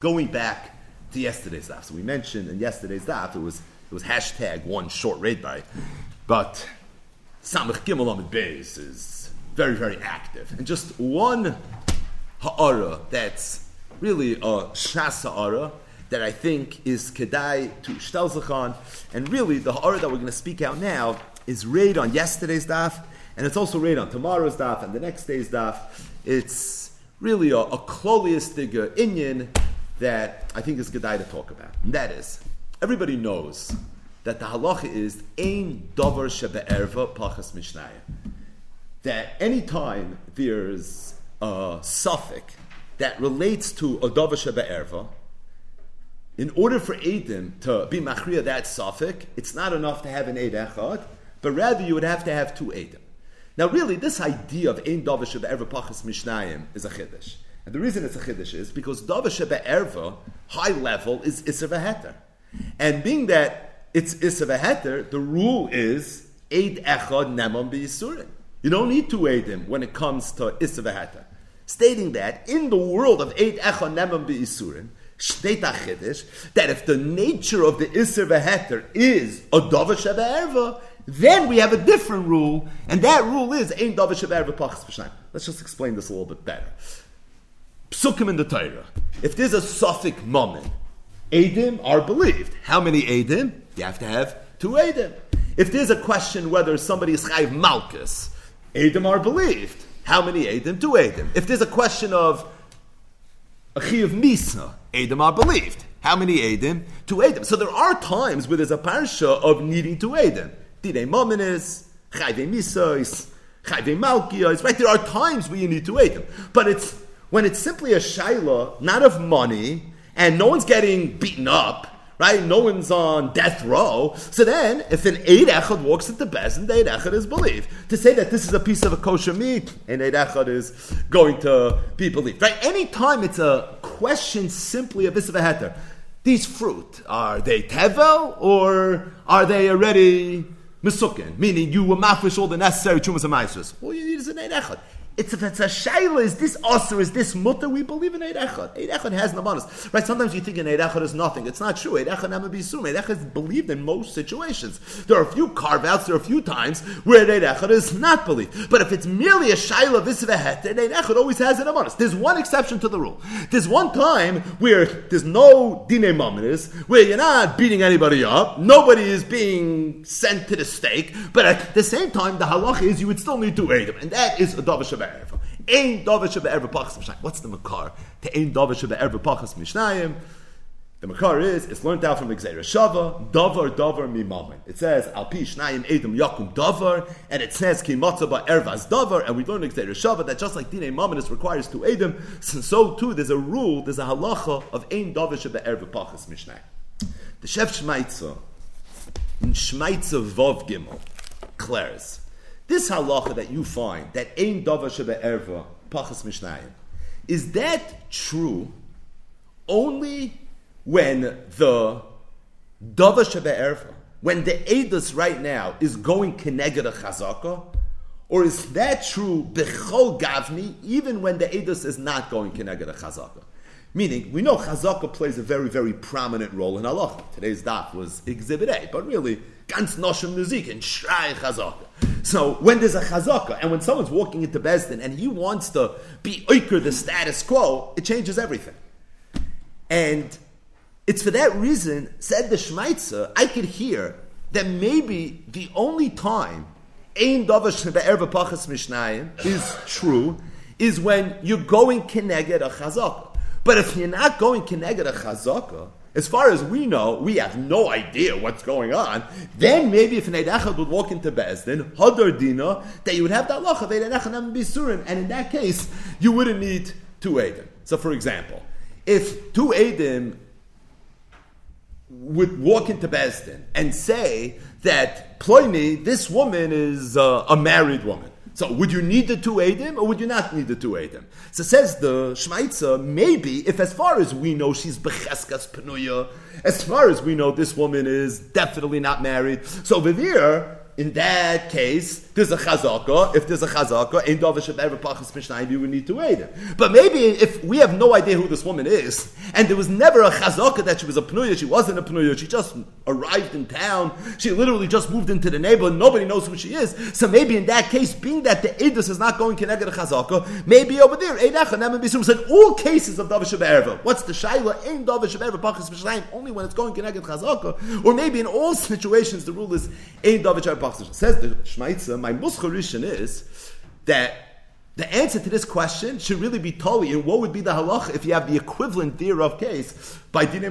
going back to yesterday's daf. So we mentioned in yesterday's daf it was it was hashtag one short raid by, but Samach Gimel Amid Beis is very very active, and just one ha'ara that's really a shas ha'ara that I think is kedai to shtelzachan, and really the ha'ara that we're going to speak out now is raid on yesterday's daf, and it's also raid on tomorrow's daf and the next day's daf. It's really a, a kloliistic inyan that I think is Gedai to talk about. And that is, everybody knows that the halacha is ein davar shebe'erva pachas mishnaya. That anytime there's a suffix that relates to a davar shebe'erva, in order for Adim to be machriya that suffix, it's not enough to have an Eid echad, but rather you would have to have two Adim. Now, really, this idea of ein davar shebe'erva pachas mishnayim is a chiddush. And the reason it's a chiddush is because Dava Sheba Erva, high level, is Isser Heter. And being that it's Isser Heter, the rule is Eid Echad Nemon B'Yisurin. You don't need two Eidim when it comes to Isser Heter. Stating that in the world of Eid Echad Nemon B'Yisurin, Shteit HaChiddush, that if the nature of the Isser Heter is a Dava Sheba Erva, then we have a different rule, and that rule is Ein Dava Sheba Erva Pachas Let's just explain this a little bit better psukim in the Torah. If there's a suffix moment, Adim are believed. How many Adim? You have to have two Adim. If there's a question whether somebody is Chayv Malkus, Adim are believed. How many Adim? Two Adim. If there's a question of a of Misa, Adim are believed. How many Adim? Two Adim. So there are times where there's a parsha of needing two Adim. Didei Mominis, Chayve Misais, Chayve Malkias, right? There are times where you need two Adim. But it's when it's simply a shaila, not of money, and no one's getting beaten up, right? No one's on death row. So then, if an Eid Echad walks at the best, the Eid Echad is believed. To say that this is a piece of a kosher meat, and Eid Echad is going to be believed, right? Anytime it's a question simply of a heter, these fruit, are they tevel, or are they already misukin? Meaning you will mafresh all the necessary chumas and All you need is an Eid Echad. It's if it's a shayla, is this usr, is this mutter? We believe in Eid Echad. Eid Echad has namanas. Right? Sometimes you think an Eid Echad is nothing. It's not true. Eid Echad nama bisum. Eid Echad is believed in most situations. There are a few carve outs. There are a few times where Eid Echad is not believed. But if it's merely a shayla visvehet, then Eid Echad always has an namanas. There's one exception to the rule. There's one time where there's no dine mamanis, where you're not beating anybody up. Nobody is being sent to the stake. But at the same time, the halacha is you would still need to aid them, and that is a davar Ein davar sheba pachas mishnayim. What's the makar to ein davar sheba pachas mishnayim? The makar is it's learned out from the Gzeira Shava, davar davar mimamin. It says al pi shnayim edom yakum davar, and it says ki ba ervas davar, and we learn in Gzeira Shava that just like dine mamonis requires two edom, so too there's a rule, there's a halacha of ein davar sheba pachas mishnayim. The Chef Shmaitza in Shmaitza Vov Gimel declares this halacha that you find, that ein dava shebe erva, pachas mishnayim, is that true only when the dava shebe erva, when the edus right now is going keneged a chazaka, or is that true bechol gavni, even when the edus is not going keneged a chazaka? Meaning, we know chazaka plays a very, very prominent role in halacha. Today's daf was exhibit A, but really, ganz noshim muzik and shrei chazaka. So when there's a chazaka, and when someone's walking into Besdin and he wants to be oiker the status quo, it changes everything. And it's for that reason, said the Shmaitzer, I could hear that maybe the only time Ein Davash Be'erva Pachas Mishnayim is true is when you're going Keneged a chazaka. But if you're not going Keneged a chazaka, as far as we know, we have no idea what's going on. Then maybe if an would walk into Bezdin, Hadar Dina, that you would have that lach of Eid Bisurim, and in that case, you wouldn't need two Eidim. So for example, if two Eidim would walk into Bezdin and say that Ploini, this woman is uh, a married woman, so would you need the two Adim or would you not need the two Adim? So says the Shmaitza, maybe if as far as we know she's Becheskas Penuya, as far as we know this woman is definitely not married. So there, in that case, there's a chazaka. If there's a chazaka, ain't davar ever pachas mishnayim, you would need to wait it. But maybe if we have no idea who this woman is, and there was never a chazaka that she was a pnuya, she wasn't a pnuya, she just arrived in town, she literally just moved into the neighborhood, nobody knows who she is. So maybe in that case, being that the edus is not going connected to chazaka, maybe over there, said all cases of davar ever. What's the shaila? Ain't davar ever pachas mishnayim only when it's going connected chazaka, or maybe in all situations the rule is ain't davar ever Says the Shmaitza, my muscharishan is that the answer to this question should really be totally in what would be the halacha if you have the equivalent thereof case by Dine.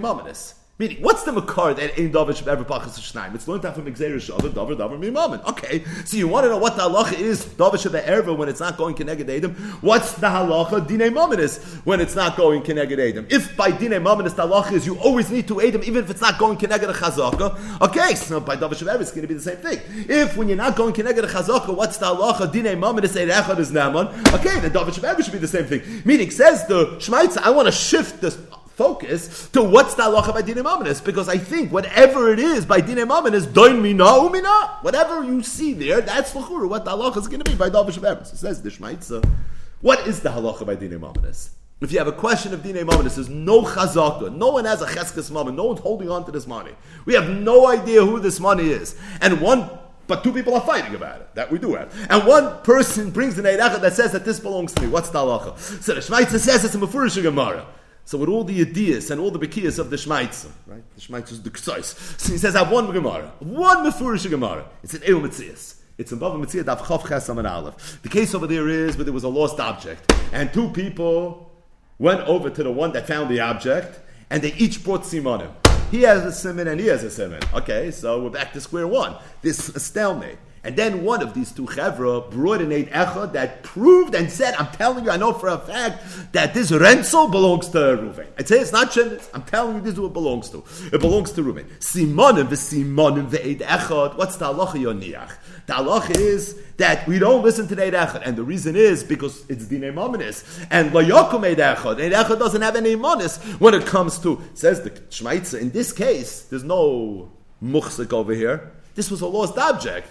Meaning, what's the makar that ain't davar should ever pachas shnaim? It's learned out from Xerish other davar davar mimamin. Okay, so you want to know what the halacha is davar should erva when it's not going keneged edim? What's the halacha dine maminis when it's not going keneged edim? If by dine maminis the halacha is you always need to aid edim even if it's not going keneged a chazaka, okay, so by davar erva it's going to be the same thing. If when you're not going keneged a chazaka, what's the halacha dine maminis eid echad is naman? Okay, then davar erva should be the same thing. Meaning, says the Shmaitza, I want to shift this focus to what's the halacha by dinim aminis, because I think whatever it is by dinim aminis, doin mina umina, whatever you see there, that's l'churu, what the halacha is going to be by davish of It says the Shmaitza. What is the halacha by dinim aminis? If you have a question of Dinei Mammon, there's no chazaka. No one has a cheskes mammon. No one's holding on to this money. We have no idea who this money is. And one, but two people are fighting about it. That we do have. And one person brings an Eirecha that says that this belongs to me. What's the halacha? So the Shmaitza says it's a Mefurish Gemara. So with all the ideas and all the bekiyas of the Shmaitza, right? The Shmaitza is the Ksais. So he says, I have one Gemara, one Mefurish Gemara. It's an Eil Metzias. It's in Bava Metzia Daf Chav Chesam and Aleph. The case over there is where there was a lost object, and two people went over to the one that found the object, and they each brought simonim. He has a simon and he has a simon. Okay, so we're back to square one. This stalemate. And then one of these two chevra brought an eight echad that proved and said, I'm telling you, I know for a fact that this rental belongs to Reuven. I say it's not Shemitz. I'm telling you, this is who it belongs to. It belongs to Reuven. Simonim v'simonim v'eight echad. What's the halacha yoniach? The halacha is that we don't listen to the eight echad. And the reason is because it's dinei mominis. And lo yokum eight echad. Eid echad doesn't have any monis when it comes to, says the Shmaitza, in this case, there's no muchsik over here. This was a lost object.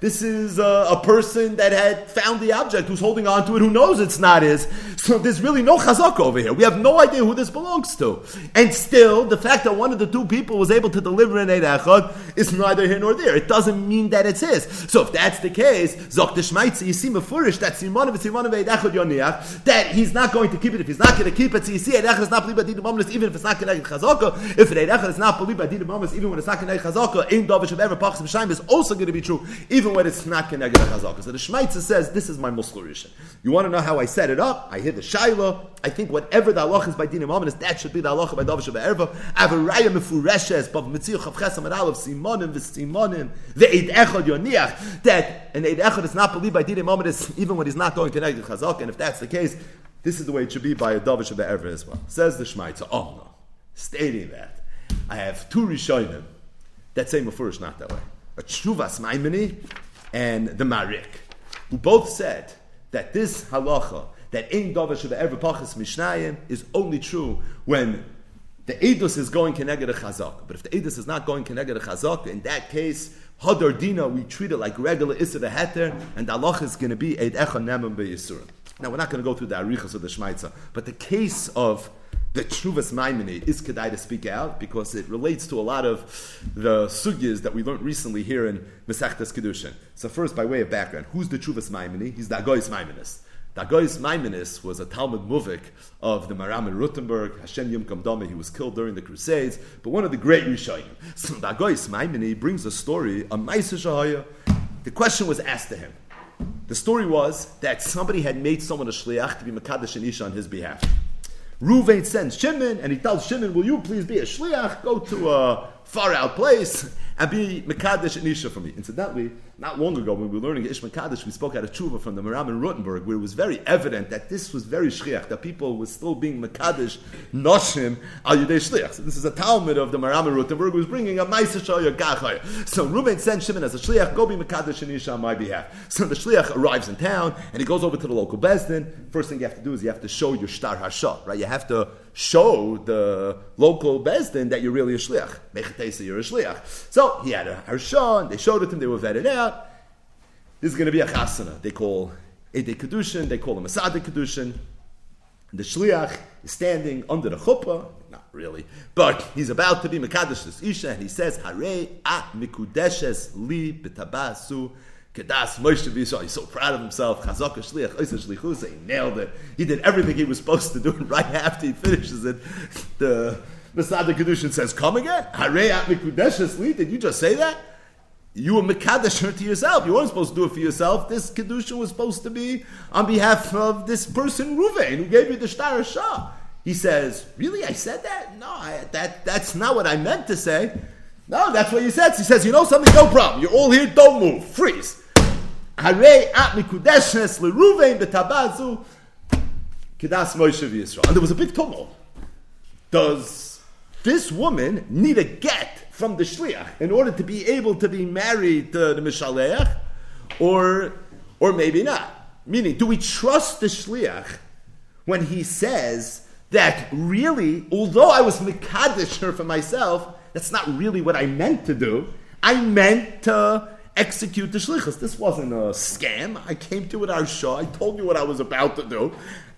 This is a, a, person that had found the object, who's holding on to it, who knows it's not his. So there's really no chazak over here. We have no idea who this belongs to. And still, the fact that one of the two people was able to deliver an Eid Echad is neither here nor there. It doesn't mean that it's his. So if that's the case, Zok Deshmaitzi, you see Mefurish, that Simon of Simon of Eid Echad Yoniach, that he's not going to keep it. If he's not going to keep it, so you see Eid Echad is not believed by Dina even if it's not connected chazaka. If Eid Echad is not believed by Dina even when it's not connected chazaka, Ein Davish of ever Pachas B'Shaim is also going to be true, even even when it's not Keneged Chazaka. So the Shmaitza says, this is my Musklarishan. You want to know how I set it up? I hit the Shaila. I think whatever the Allah is by Dinim Aminis, that should be the Allah by Davish Erva. I have a Raya Mefureshes, but Mitzir Chav Chesam and Aleph, Simonim, V'Simonim, Ve'ed Echad Yoniach, that an Eid Echad is not believed by Dinim Aminis, even when he's not going Keneged Chazaka. And if that's the case, this is the way it should be by a Davish Erva as well. Says the Shmaitza, oh no. Stating that, I have two Rishonim that say Mefurish not that way a Chuvas Maimoni and the Marik, who both said that this halacha, that in Dava should ever pachas mishnayim, is only true when the edus is going keneged a chazak. But if the edus is not going keneged a chazak, in that case, hadar dina, we treat it like regular issa heter, and the halacha is going to be eid echa nemem. Now, we're not going to go through the arichas of the shmaitza, but the case of the Truvas Maimoni is Kedai to speak out because it relates to a lot of the sugyas that we learned recently here in Mesechtes Kedushin. So first, by way of background, who's the Truvas Maimoni? He's the Agoyis Maimonis. The Agoyis Maimonis was a Talmud Muvik of the Maram in Rothenburg. Hashem Yom Kamdame, he was killed during the Crusades, but one of the great Rishonim. So the Maimoni brings a story, a Maisa Shahaya. The question was asked to him. The story was that somebody had made someone a shliach to be Makadash and Isha on his behalf. Ruvain sends Shimon, and he tells Shimon, "Will you please be a shliach? Go to a far out place and be Mekadesh and Isha for me. Incidentally, not long ago when we were learning Ish Kaddish, we spoke out of Tshuva from the Maram in Rothenburg, where it was very evident that this was very shliach, that people were still being Mekadesh Noshim al Yudei Shliach. So this is a Talmud of the Maram in Rothenburg who was bringing a Maisa Shoya Gachaya. So Reuben sends Shimon as a shliach, go be Mekadesh and Isha on my behalf. So the shliach arrives in town and he goes over to the local Bezdin. First thing you have to do is you have to show your Shtar Hasha, right? You have to show the local Bezdin that you're really a shliach. Mechatesa, you're a shliach. So he had a harsha, and they showed it to him, they were vetted out, is going to be a chasana. They call Ede Kedushin, they call a Sade Kedushin. The Shliach is standing under the chuppah, not really, but he's about to be Mekadosh this Isha, and he says, Hare at mikudeshes li betabasu kedas Moshe Yisrael. He's so proud of himself. Chazaka Shliach, Oisa Shlichusa, he nailed it. He did everything he was supposed to do, and right after he finishes it, the Masada Kedushin says, Come again? Hare at mikudeshes li? Did you just say that? You were Mekadesh her to yourself. You weren't supposed to do it for yourself. This Kedusha was supposed to be on behalf of this person, Ruvain, who gave you the Shtar Shah. He says, Really? I said that? No, I, that, that's not what I meant to say. No, that's what you said. He says, You know something? No problem. You're all here. Don't move. Freeze. Hare at Mikudeshnes leruvain betabazu kedas Moshe Yisrael. And there was a big tumult. Does this woman need a get from the shliach in order to be able to be married to the mishaleach, or or maybe not. Meaning, do we trust the shliach when he says that really, although I was mikadesh her for myself, that's not really what I meant to do. I meant to execute the shlichus. This wasn't a scam. I came to it our show. I told you what I was about to do.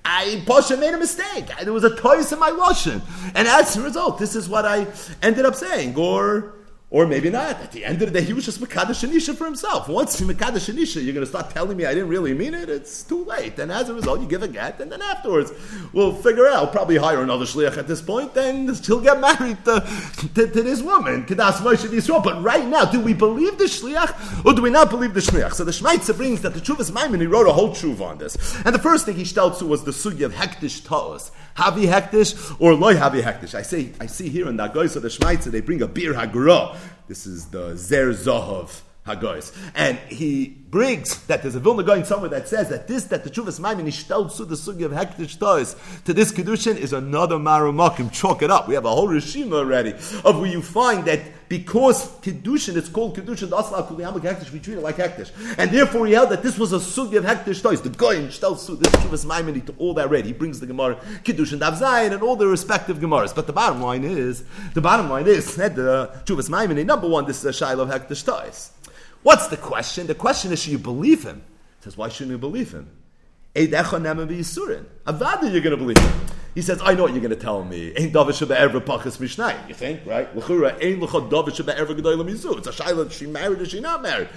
I Pasha made a mistake. There was a toys in my Russian. And as a result, this is what I ended up saying. Or or maybe not. At the end of the day, he was just Makadash Anisha for himself. Once he Makadash Anisha, you're going to start telling me I didn't really mean it, it's too late. And as a result, you give a get, and then afterwards, we'll figure out. Probably hire another Shliach at this point, then he'll get married to, to, to this woman, Kedas Moshe Yisrael. But right now, do we believe the Shliach, or do we not believe the Shliach? So the Shmaitza brings that the Chuvas Maimon, he wrote a whole Chuv on this. And the first thing he to was the Sugya of Hektish Ta'os. Havi Hektish or Loy Havi Hektish. I say, I see here in the Agois of the Shmaitza, they bring a beer Hagra. This is the Zer Zohov Hagois. And he brings that there's a Vilna going somewhere that says that this, that the Chuvas Maimin Ishtel to the Sugi of Hektish Tois to this Kedushin is another Marumakim. Chalk it up. We have a whole Rishima already of where you find that because Kedushin, it's called Kedushin, the Asla Kuliyam Hektish, we treat it like Hektish. And therefore he held that this was a Sugi of Hektish Tois. The Goyin Shtel Su, this Chuvas Maimin, to all that read. He brings the Gemara, Kedushin, Dav Zayin, and all the respective Gemaras. But the bottom line is, the bottom line is, that the Chuvas Maimin, number one, this is a Shiloh Hektish Tois. What's the question? The question is, should you believe him? He says, why shouldn't you believe him? Avada, you're going to believe him. He says, I know what you're going to tell me. Ain't David Sheba ever pachas mishnayim. You think, right? L'chura, ain't l'chot David Sheba ever gedoyla mizu. It's a shayla, she married or she not married.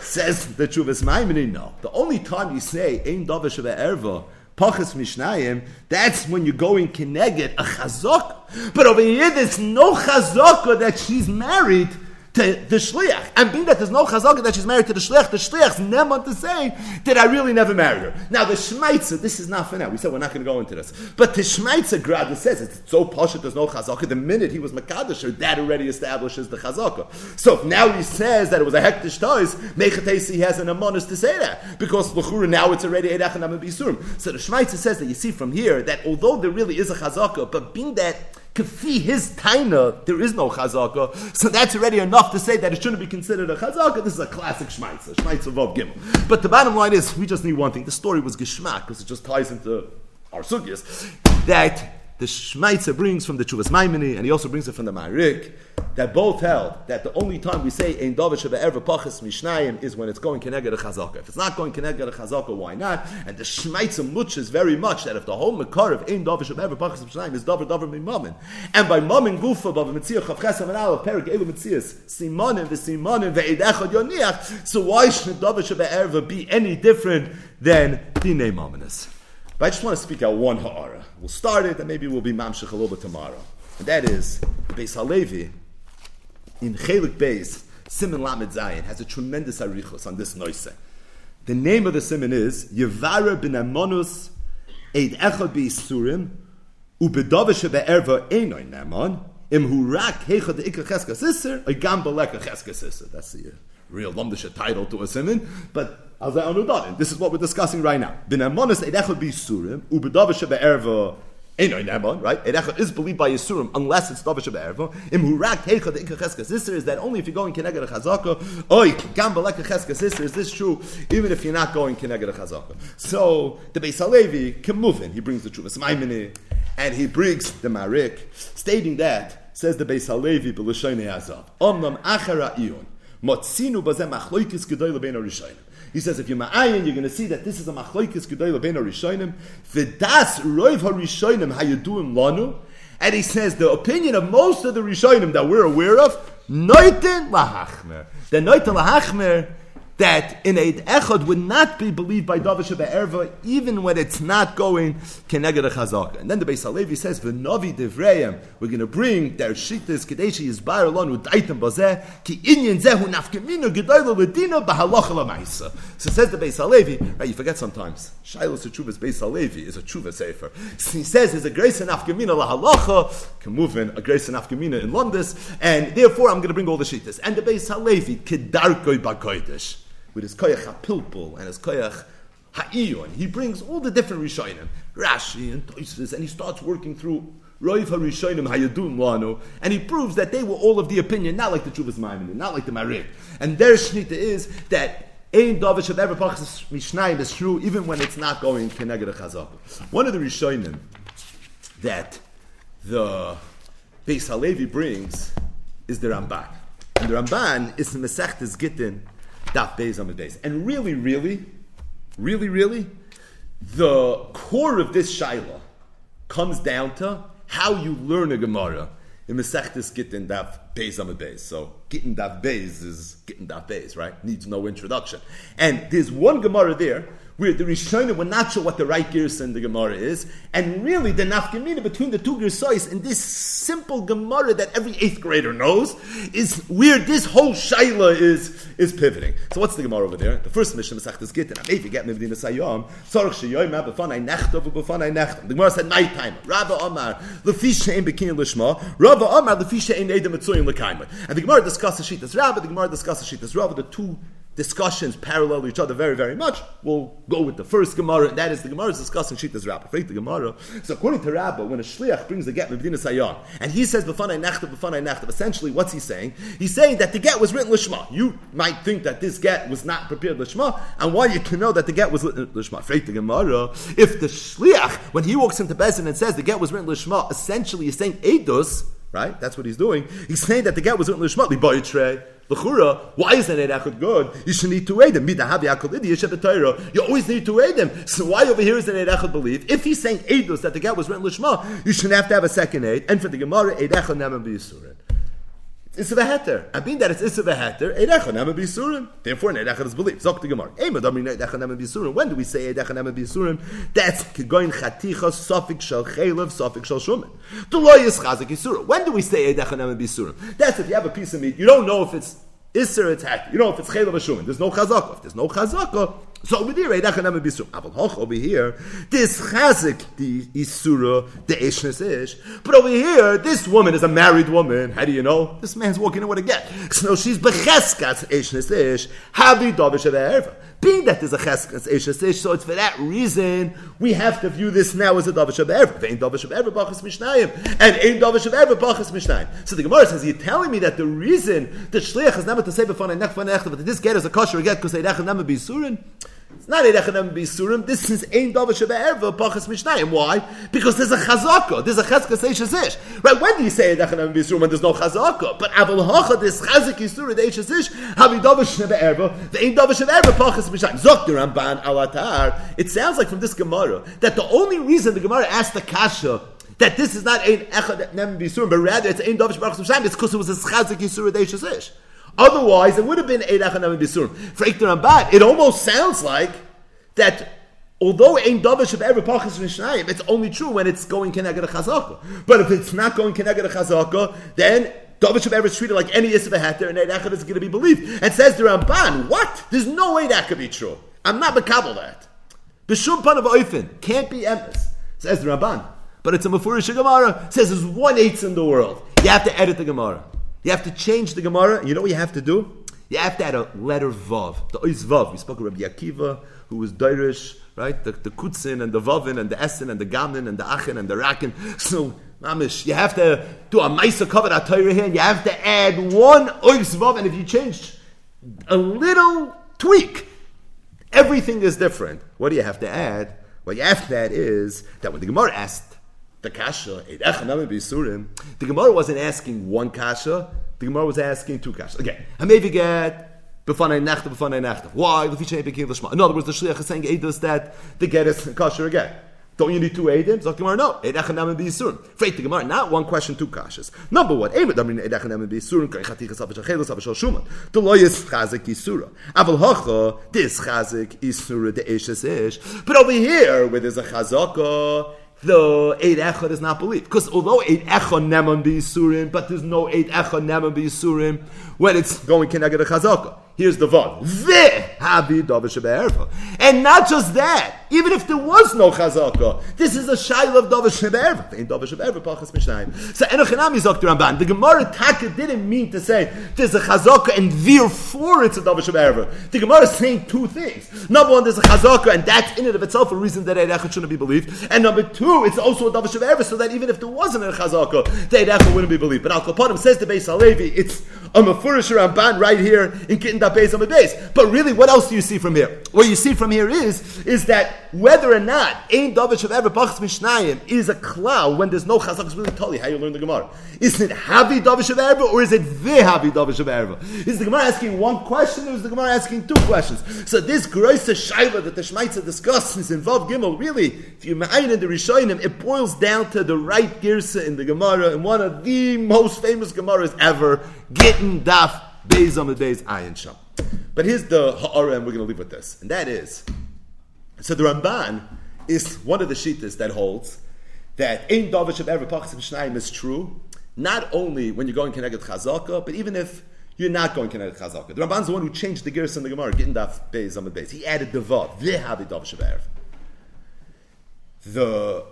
Says the Chuvas Maimoni, no. The only time you say, ain't David Sheba ever pachas mishnayim, that's when you're going kineged a chazok. But over here, there's no chazaka that she's married to the shliach. And being that there's no chazaka that she's married to the shliach, the shliach's never to say that I really never married her. Now the shmeitzer, this is not for now. We said we're not going to go into this, but the shmeitzer grad says it's so posh there's no chazaka. The minute he was makadosh, that already establishes the chazaka. So now he says that it was a hektish toys, mechatesi has an amonis to say that because l'chura now it's already edachanam bisurim. So the shmeitzer says that you see from here that although there really is a chazaka, but being that Kafi, his taina, there is no chazaka, so that's already enough to say that it shouldn't be considered a chazaka. This is a classic shmaitza, shmaitza vav gimel. But the bottom line is, we just need one thing. The story was geschmack, because it just ties into our sugyas, that the Shmaitzer brings from the Chuvas Maimoni, and he also brings it from the Marik, that both held that the only time we say Ein David Sheba Ever Pachas Mishnayim is when it's going Keneged Chazaka. If it's not going Keneged Chazaka, why not? And the Shmaitzer muches very much that if the whole Makar of Ein David Sheba Ever Pachas Mishnayim is David David Mimamin, and by Mamin Gufa, Bava Mitzia Chav Chesam and Aleph, Perik Elu Mitzias, Simonim, V'Simonim, Ve'edechad Yoniach, so why should David Sheba Ever be any different than Dinei Maminis? But I just want to speak out one ha'ara. We'll start it, and maybe we'll be mamshech a little bit tomorrow. And that is, Beis Halevi, in Chelik Beis, Simon Lamed Zayin, has a tremendous arichos on this noise. The name of the simon is, Yevara bin Amonus, Eid Echad Be'isurim, Ubedove Shebe'erva Einoy Namon, Im Hurak Heichad Ikka Cheska Sisser, Oigam Beleka Cheska Sisser. That's the real Lomdisha title to a simon, but this is what we're discussing right now. Bin Amonis Edechot be Surim, Ubedava Shebe'erva Enoy Nemon, right? Edechot is believed by Yisurim unless it's Dava Shebe'erva. Im Hurak Sister is that only if you're going Keneged a Chazaka, Sister, is this true even if you're not going Keneged a Chazaka? So the Beis Halevi can move in. He brings the Chuvas Maimini and he brings the Marik, stating that, says the Beis Halevi, B'Lashoinei Azav, Omnam Achara Iyon, Motzinu Bazem Achloikis Gedoyle Ben Arishayim. He says if you're ma'ayin, you're going to see that this is a machlokes gedolah ben harishonim. V'das roiv harishonim hayuduim lanu. And he says the opinion of most of the rishonim that we're aware of, noiten lahachmer. The noiten lahachmer that in Eid Echad would not be believed by Davish Erva, even when it's not going Keneged a Chazaka. And then the Beis Halevi says, V'novi Divrayim, we're going to bring their Shittas Kadeshi Yizbar alon Udaitim Bazeh, Ki Inyan Zehu Nafkeminu Gedoylo Ledina Bahalocha Lamaisa. So says the Beis Halevi, right, you forget sometimes, Shiloh's Tshuvas Beis Halevi is a Tshuva Sefer. So he says there's a grace in can move in a grace in Nafkemina in Londis, and therefore I'm going to bring all the Shittas. And the Beis Halevi, Kedarkoi Bakoidish with his koyach hapilpul and his koyach ha'iyun. He brings all the different rishonim, Rashi and Toises, and he starts working through Roiv HaRishonim Hayadum Lanu, and he proves that they were all of the opinion, not like the Chuvas Maimon, not like the Marid. And their shnita is that Ein David should ever pachas Mishnayim is true, even when it's not going Keneged a Chazak. One of the Rishonim that the Beis Halevi brings is the Ramban. And the Ramban is the Mesechtes Gittin, Daf Beis Amid Beis. And really, really, really, really, the core of this Shaila comes down to how you learn a Gemara in Masechtes Gittin Daf Beis Amid Beis. So Gittin Daf Beis is Gittin Daf Beis, right? Needs no introduction. And there's one Gemara there where the Rishonim were not sure what the right Gersa in the Gemara is, and really the nafkamina between the two Gersais in this simple Gemara that every eighth grader knows is where this whole Shaila is is pivoting. So what's the Gemara over there? The first mission is Masechtas Gittin. If you get Mivdina Sayom, Tzarech Sheyoyim Ha B'fanai Nechtov B'fanai The Gemara said night time. Rabba Omar Lefi Shein Bekin Lishma. Rabba Omar Lefi Shein Edem Etzoyim Lekaima. And the Gemara discusses Shitas Rabba. The Gemara discusses Shitas Rabba. The two discussions parallel to each other very, very much. We'll go with the first Gemara, and that is the Gemara is discussing Shitas Rabbah. Faith the Gemara. So according to Rabbah, when a Shliach brings the get Medina Sayan, and he says B'fanai Nechta, B'fanai Nechta, essentially what's he saying? He's saying that the get was written Lishma. You might think that this get was not prepared Lishma, and why you can know that the get was written Lishma. the Gemara, if the Shliach, when he walks into Bezin and says the get was written Lishma, essentially he's saying Eidos, right? That's what he's doing. He's saying that the get was written Lishma, Liboyitre. L'chura, why is an Eid good? You should need to aid him. You always need to aid him. So why over here is an Eid believe? If he's saying Eidus that the get was written Lishma, you shouldn't have to have a second aid. And for the Gemara, Eid Echad Neman B'Yisurin. It's a heter. I mean that it's a heter, Eid Echad Neman B'Yisurin. Therefore, an Eid is believed. Zok the Gemara. Eid Echad Neman B'Yisurin. When do we say Eid Echad Neman B'Yisurin? That's Kegoin Chaticha Sofik Shal Chaylev Sofik Shal Shumin. The law is Chazik Yisurin. When do we say Eid Echad Neman B'Yisurin? That's if you have a piece of meat, you don't know if it's Isser attack. You know, if it's Chayla Bashumin, there's no Chazaka. If there's no Chazaka, so over there, Eidach Anam Bisur. Aval Hoch over here, this Chazik, the Isura, the Eshnes Ish. But over here, this woman is a married woman. How do you know? This man's walking in with a get. So she's Becheskas Eshnes Ish. Havi Dovish Erva. Being that there's a Cheskas Eshnes Ish, so it's for that reason we have to view this now as a Dovish Erva. Vein Dovish Erva Bachas Mishnayim. And Ein Dovish Erva Bachas Mishnayim. So the Gemara says, you're telling me that the reason the Shliach is never to say before Nech Nech, but this get is a kosher get because Eidach Anam Bisurin. It's not Eidechanam Bisurim. This is Ein Dava Sheba Pachas Mishnayim. Why? Because there's a Chazaka. There's a Chazka Seishes Ish. Right? When do you say Eidechanam Bisurim when there's no Chazaka? But Aval Hacha, this Chazik Yisur, the Eishes Ish, Havi Dava Sheba the Ein Dava Sheba Pachas Mishnayim. Zok the Ramban Alatar. It sounds like from this Gemara that the only reason the Gemara asked the Kasha that this is not Ein Echad Nem Bisurim, but rather it's Ein Dava Sheba Pachas Mishnayim, it's because it was a Chazik Yisur, the Eishes Ish. Otherwise, it would have been Eid Achanam Bisurim. For Rambat, it almost sounds like that although Ein Davish of ever Pachas Mishnayim, it's only true when it's going Keneged Chazaka. But if it's not going Keneged Chazaka, then Davish of ever is treated like any Yisrael Heter, and Eid is going to be believed. And says the Ramban, what? There's no way that could be true. I'm not Makabal that. B'shum pan of Oifen can't be emes. Says the Ramban. But it's a Mefurish Gemara. Says there's one eighth in the world. You have to edit the Gemara. You have to change the Gemara. You know what you have to do? You have to add a letter Vav. The Ois Vav. We spoke of Rabbi Akiva, who was Dairish, right? The, the Kutzin and the Vavin and the Essen and the Gamin and the Achin and the Rakin. So, Mamish, you have to do a Maisa cover that Torah here, you have to add one Ois Vav, and if you change a little tweak, everything is different. What do you have to add? What you have to add is that when the Gemara asked the kasha, the Gemara wasn't asking one kasha, the Gemara was asking two kashas. Again, Hamevi get B'fanei nechta, b'fanei nechta. Why? In other words, the shliach is saying Eidos that the get is kosher again. Don't you need two Eidim? Zok Gemara, no. Eid Echanam and B'Yisurim. Freit the Gemara, not one question, two kashas. Number one, Eid Echanam and Echanam and B'Yisurim, Kai Chatichas Avashal Chelos Avashal Shuman. The law is Chazik Yisura. Aval Hocha, this Chazik Yisura, the Eshes Ish. But over here, where there's a Chazaka, the eight Echad is not believed. Because although Eid Echad Neman B'Yisurim, but there's no Eid Echad Neman B'Yisurim when it's going Keneged a Chazaka. Here's the Vav. And not just that, even if there was no chazaka, this is a shail of Pachas Mishnayim. So Enochinam is Dr. Ramban. The Gemara Taka didn't mean to say there's a chazaka and therefore it's a Davish Shebe'erva. The Gemara is saying two things. Number one, there's a chazaka and that's in and of itself a reason that Eid shouldn't be believed. And number two, it's also a Davish Shebe'erva so that even if there wasn't a chazaka, the Eid wouldn't be believed. But Al Kapanim says the Beis Halevi, it's a Mefurish Ramban right here in Kitten Base on the base. But really, what else do you see from here? What you see from here is, is that whether or not Ein David Shav ever Bachas Mishnayim is a cloud when there's no Chazak, is really you how you learn the Gemara. Is it Havi David Shav or is it the Havi David Shav Is the Gemara asking one question or is the Gemara asking two questions? So this Groisa Shaila that the Shmaitza discusses in Vav Gimel, really, if you ma'ayin in the Rishonim, it boils down to the right Girsa in the Gemara, in one of the most famous Gemaras ever, Gittin Daf Beis on the days Ayin Sham. But here's the ha'ara, and we're going to leave with this, and that is so the Ramban is one of the shitas that holds that Ein Davish of ever Pachas Mishnayim is true, not only when you're going Keneged Chazaka, but even if you're not going Keneged Chazaka. The Ramban's the one who changed the gears in the Gemara, getting Daf Beis on the base. He added the Vav, V'havi Davish of Erev. The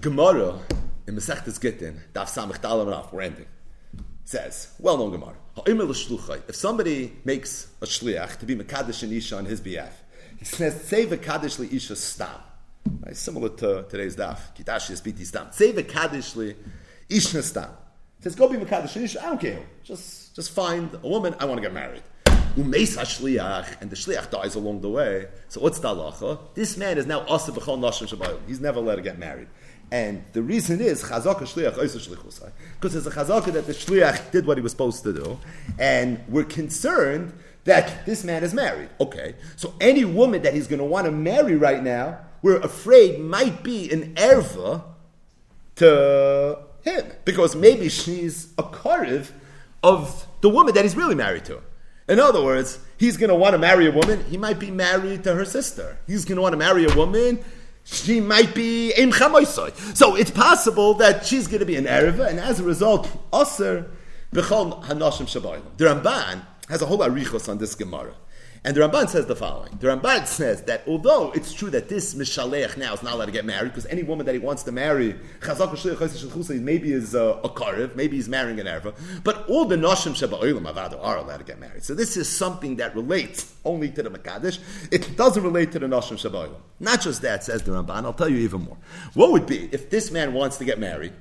Gemara in Masechtes Gittin, Daf Samech Dalam we're ending says, well-known Gemara, if somebody makes a shliach to be Mekadesh and Isha on his behalf, he says, say Mekadesh li Isha stam. Right? Similar to today's daf, Kitashi is biti stam. Say Mekadesh li Isha stam. He says, go be Mekadesh and Isha, I don't care. Just, just find a woman, I want to get married. Umeis shliach, and the shliach dies along the way. So what's the halacha? This man is now asa b'chol nashim shabayim. He's never let her get married. And the reason is chazaka shliach because it's a chazaka that the shliach did what he was supposed to do, and we're concerned that this man is married. Okay, so any woman that he's going to want to marry right now, we're afraid might be an erva to him because maybe she's a karev of the woman that he's really married to. In other words, he's going to want to marry a woman. He might be married to her sister. He's going to want to marry a woman she might be im chamoisoi. So it's possible that she's going to be an Ereva, and as a result, Aser b'chol hanoshim shabayim. The Ramban has a whole arichos on this Gemara. And the Ramban says the following. The Ramban says that although it's true that this Mishaleach now is not allowed to get married, because any woman that he wants to marry, maybe is a, a Karev, maybe he's marrying an Erva, but all the Noshim Sheba'olim Avado are allowed to get married. So this is something that relates only to the Makadish. It doesn't relate to the Noshim Sheba'olim. Not just that, says the Ramban, I'll tell you even more. What would be if this man wants to get married,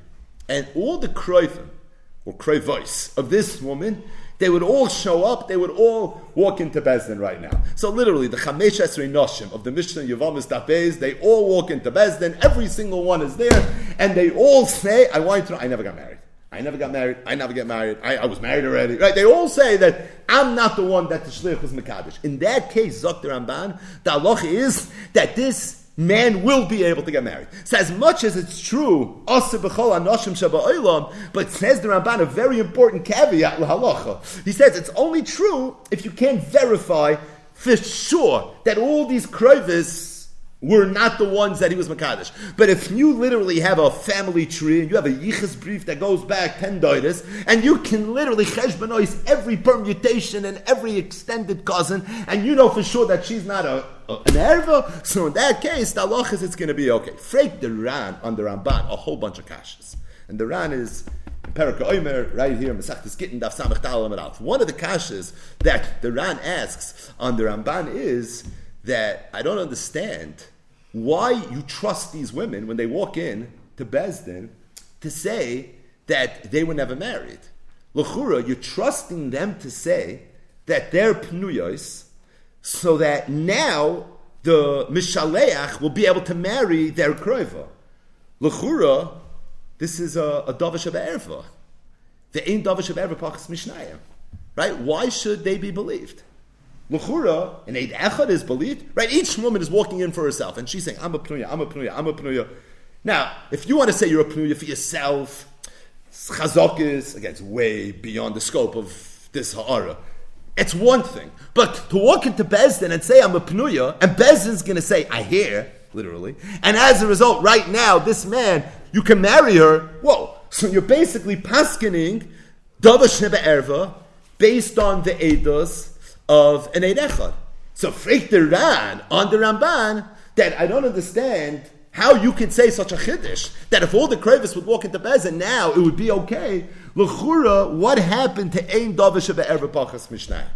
and all the Kroivim, or Kroivos, of this woman they would all show up, they would all walk into Bezdin right now. So literally, the Chamesh Esrei Noshim of the Mishnah Yavamis Dapez, they all walk into Bezdin, every single one is there, and they all say, I want to know, I never got married. I never got married. I never get married. I, I, was married already. Right? They all say that I'm not the one that the shlich was mekadosh. In that case, Zok Ramban, the halach is that this man will be able to get married. So as much as it's true, but says the Ramban a very important caveat halacha. He says it's only true if you can't verify for sure that all these krovis were not the ones that he was Makadish. But if you literally have a family tree and you have a Yichus brief that goes back 10 doidas, and you can literally cheshbanois every permutation and every extended cousin, and you know for sure that she's not a an erva, so in that case, the Allah is it's going to be okay. Freak the Ran on the Ramban, a whole bunch of kashas. And the Ran is Perika Omer, right here, Masachtis Gittin, Daf Samach Talam One of the kashas that the Ran asks on the Ramban is, that I don't understand why you trust these women when they walk in to Bezdin to say that they were never married. L'chura, you're trusting them to say that they're pnuyos, so that now the mishaleach will be able to marry their kroiva. L'chura, this is a, a davish of erva. The ain't davish of erva pachas mishnayim. right? Why should they be believed? L'chura, an Eid Echad is believed, right? Each woman is walking in for herself, and she's saying, I'm a Pnuya, I'm a Pnuya, I'm a Pnuya. Now, if you want to say you're a Pnuya for yourself, Chazok again, it's way beyond the scope of this Ha'ara. It's one thing. But to walk into Bezdin and say, I'm a Pnuya, and Bezdin's going to say, I hear, literally, and as a result, right now, this man, you can marry her, whoa. So you're basically paskening Davash Nebe Erva based on the Eidos of an Eid Echad. So Freik the Ran on the Ramban that I don't understand how you can say such a chiddush that if all the kravis would walk into Bezin now it would be okay. L'chura, what happened to Ein Davish of Erev Pachas Mishnah?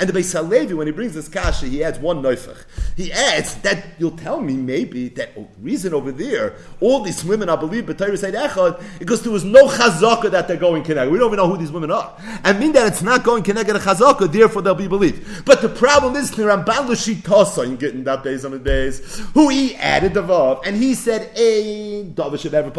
And the Beis Halevi, when he brings this kasha, he adds one neufach. He adds that you'll tell me maybe that reason over there, all these women, I believe, B'Torah said Echad, because there was no chazaka that they're going connect. We don't even know who these women are. And mean that it's not going connect a chazaka, therefore they'll be believed. But the problem is, the Ramban L'Shitasa, you getting that base on the base, who he added the vav, and he said, "A David should ever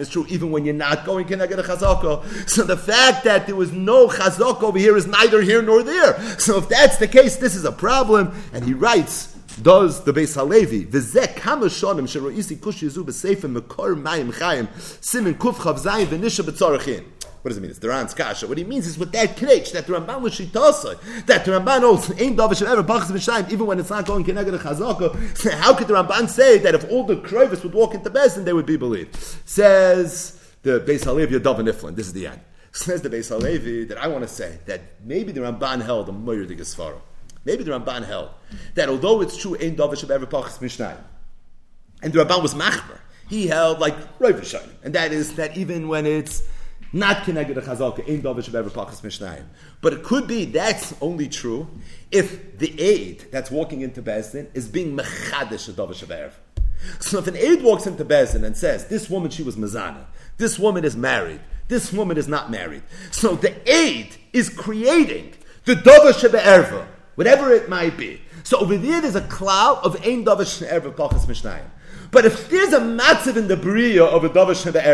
is true, even when you're not going connect a chazaka. So the fact that there was no chazaka over here is neither here nor there. So so if that's the case, this is a problem. And he writes, does the Beis Halevi, v'zeh kama shonim shero'isi kush yizu b'seifim mekor mayim chayim simin kuf chav zayin v'nisha b'tzorachin. What does it mean? It's the Ran's kasha. What he means is with that knetch, that the Ramban was shitasa, that the Ramban holds ain't davish ever bachas b'shayim, even when it's not going to chazaka. How could the Ramban say that if all the krovis would walk into Bezin, they would be believed? Says the Beis Halevi Yadav Iflin. This is the end. Says the Beis Halevi that I want to say that maybe the Ramban held a Moyer de Gesfara. Maybe the Ramban held that although it's true, Ein Davish of ever Pachas Mishnah, and the Ramban was Machmer, he held like Roiv and that is that even when it's not connected to Chazalka, Ein Davish of ever Pachas Mishnah. But it could be that's only true if the aid that's walking into Bezdin is being Mechadish of Davish of Erev. So if an aide walks into Bezin and says, this woman, she was Mazana, this woman is married, this woman is not married. So the aid is creating the Dova Sheba whatever it might be. So over there, there's a cloud of Ein Dova Sheba Pachas Mishnayim. But if there's a matziv in the Bria of a Dova Sheba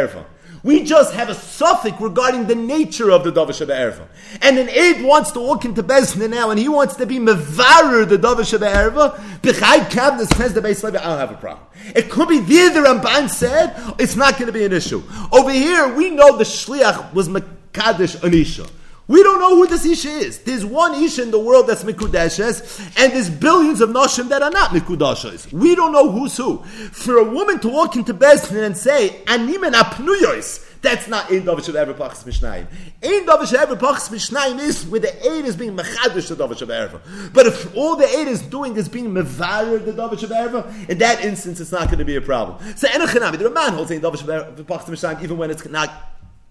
we just have a suffix regarding the nature of the Davish Erva. And an aide wants to walk into Bezdin now and he wants to be Mevarer, the Davish Erva. B'chai Kavna says the base level, I don't have a problem. It could be there the Ramban said, it's not going to be an issue. Over here, we know the Shliach was Mekadesh Anisha. We don't know who this Isha is. There's one Isha in the world that's Mikudeshes, and there's billions of Noshim that are not Mikudeshes. We don't know who's who. For a woman to walk into Bezdin and say, Animen apnuyos, that's not Ein Davish Ever Pachas Mishnayim. Ein Davish Ever Pachas Mishnayim is where the aid is being Mechadish the Davish Ever. But if all the aid is doing is being Mevarer the Davish Ever, in that instance it's not going to be a problem. So Enochinami, the man holds Ein Davish Ever Pachas Mishnayim even when it's not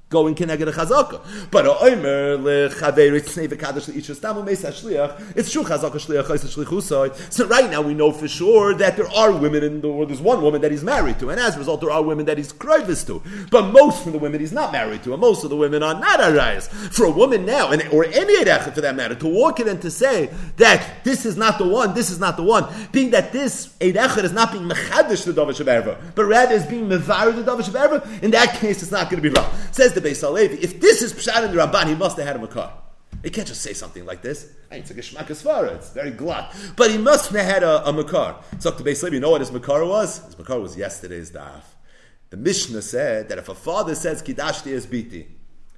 going connected a chazaka. But oimer lechaveri tznei v'kadosh leisha stamu meisa shliach. It's true chazaka shliach chaysa shlichusai. So right now we know for sure that there are women in the world. There's one woman that he's married to, and as a result, there are women that he's krivis to. But most of the women he's not married to, and most of the women are not arayas. For a woman now, and or any erechet for that matter, to walk in and to say that this is not the one, this is not the one, being that this erechet is not being mechadish the davish of but rather is being mevar the davish of in that case, it's not going to be wrong. Says the Beis Halevi, if this is Pshat in the Ramban, he must have had a Makar. He can't just say something like this. It's a Geshmak Svara, it's very glut. But he must have had a, a Makar. So the Beis Halevi, you know what his Makar was? His Makar was yesterday's daf. The Mishnah said that if a father says Kidashti is Biti,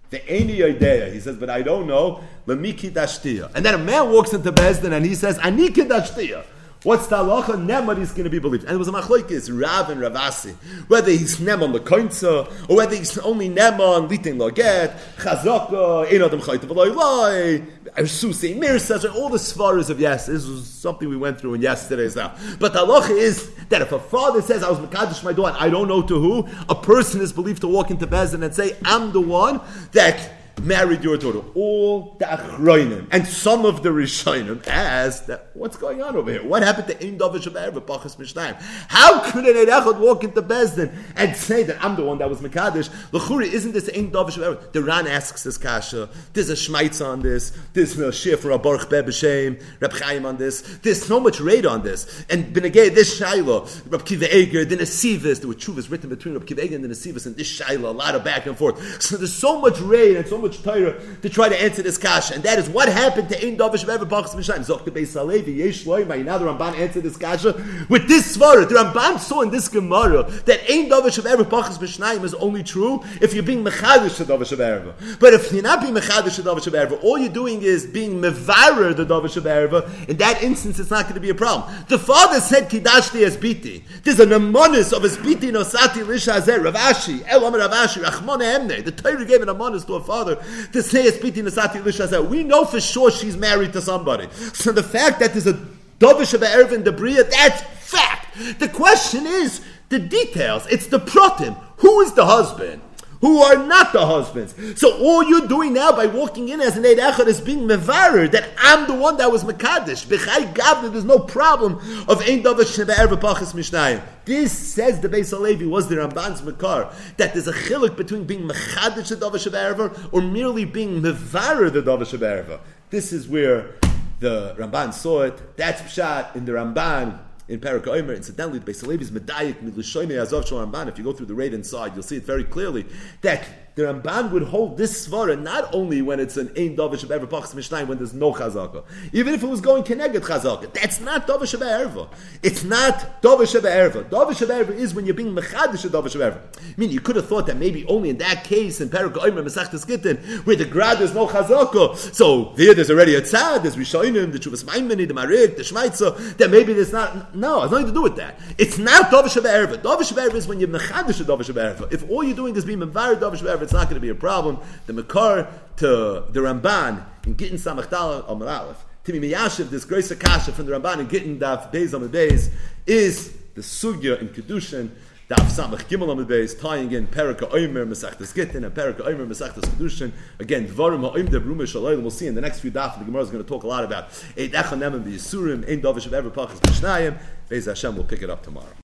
the any idea, he says, but I don't know, Lemiki Dashtiya. And then a man walks into Bezdin and he says, Ani Kidashtiya. What's the halacha? Nemar is going to be believed. And it was a machlokes, Rav and Ravasi. Whether he's nem on the koinza, or whether he's only nem on litin loget, chazaka, ein adam chayta Susi, Mir says, all the svaras of yes, this was something we went through in yesterday's now. But the halacha is that if a father says, I was Makadish my daughter, I don't know to who, a person is believed to walk into Bezin and say, I'm the one that married your daughter. All the achroinim and some of the rishonim as that. What's going on over here? What happened to Ein of Erev Bachas Mishnayim? How could an Erechot walk into Bezdin and say that I'm the one that was Mekadesh? L'churi, isn't this Ein Erev? The Ran asks this kasha. There's a Shmaitz on this. There's a Shif for a Baruch Bebeshem, Reb Chaim on this. There's so much raid on this. And Benegay, this Shaila, Reb Akiva Eger, the Nesivis, there were chuvas written between Reb Eger and the Nesivis and this Shaila, a lot of back and forth. So there's so much raid and so much much Torah to try to answer this kasha, and that is what happened to Ein Davish of Ever Bachas Mishnayim. Zok the Beis Halevi Yesh. Now the Ramban answered this kasha with this svara. The Ramban saw in this Gemara that Ein Davish Ever Bachas Mishnayim is only true if you're being mechadish to Davish Ever. But if you're not being mechadish to Davish Ever, all you're doing is being mevarer the Davish Ever. In that instance, it's not going to be a problem. The father said Kidashti as biti. There's an amonis of his biti nosati lisha azer Rav Ashi El Amar Rav Ashi Rachmon Emne. The Torah gave an amonis to a father to say as biti nosati lisha azer. We know for sure she's married to somebody. So the fact that there's a Davish Ever in the Bria, that's fact. The question is the details. It's the protim. Who is the husband? Who are not the husbands. So all you're doing now by walking in as an Eid Echad is being mevarer that I'm the one that was Mekadesh. B'chai Gavna, there's no problem of Ein Davish Shebe'er V'pachas Mishnayim. This says the Beis Halevi was the Ramban's Makar that there's a chiluk between being Mekadesh the Davish Shebe'er or merely being mevarer the Davish Shebe'er. This is where the Ramban saw it. That's Pshat in the Ramban in Parak Omer. Incidentally, the Beis Halevi is medayik midlishoyme azov Ramban. If you go through the raid inside, you'll see it very clearly that the Ramban would hold this svara not only when it's an ein davish of pachs mishnayim when there's no chazaka, even if it was going keneged chazaka. That's not davish of erva. It's not davish of erva. Davish of erva is when you're being mechadish of davish of erva. I mean, you could have thought that maybe only in that case in Perak Omer Mesachtes Gittin where the grad there's no chazaka. So there, there's already a tzad, there's rishonim, the chuvas maimini, the marik, the shmaitza. That maybe there's not. No, it's nothing to do with that. It's not davish of erva. Davish of erva is when you're mechadish of davish of erva. If all you're doing is being mevar davish of erva, it's not going to be a problem. The Makar to the Ramban in Gittin Samachdal Amar Aleph, Timi Miyashiv, this grace Akasha from the Ramban in Gittin Daf Beis Amar Beis, is the Sugya in Kedushin, Daf Samach Gimel Amar Beis, tying in Perika Omer Mesachtas Gittin and Perika Omer Mesachtas Kedushin. Again, Dvarim Ha'im Dev Rumah Shalayim. We'll see in the next few Daf, the Gemara is going to talk a lot about Eid Echanem and the Yisurim, Ein Davish of Ever Pachas Mishnayim. Beis Hashem will pick it up tomorrow.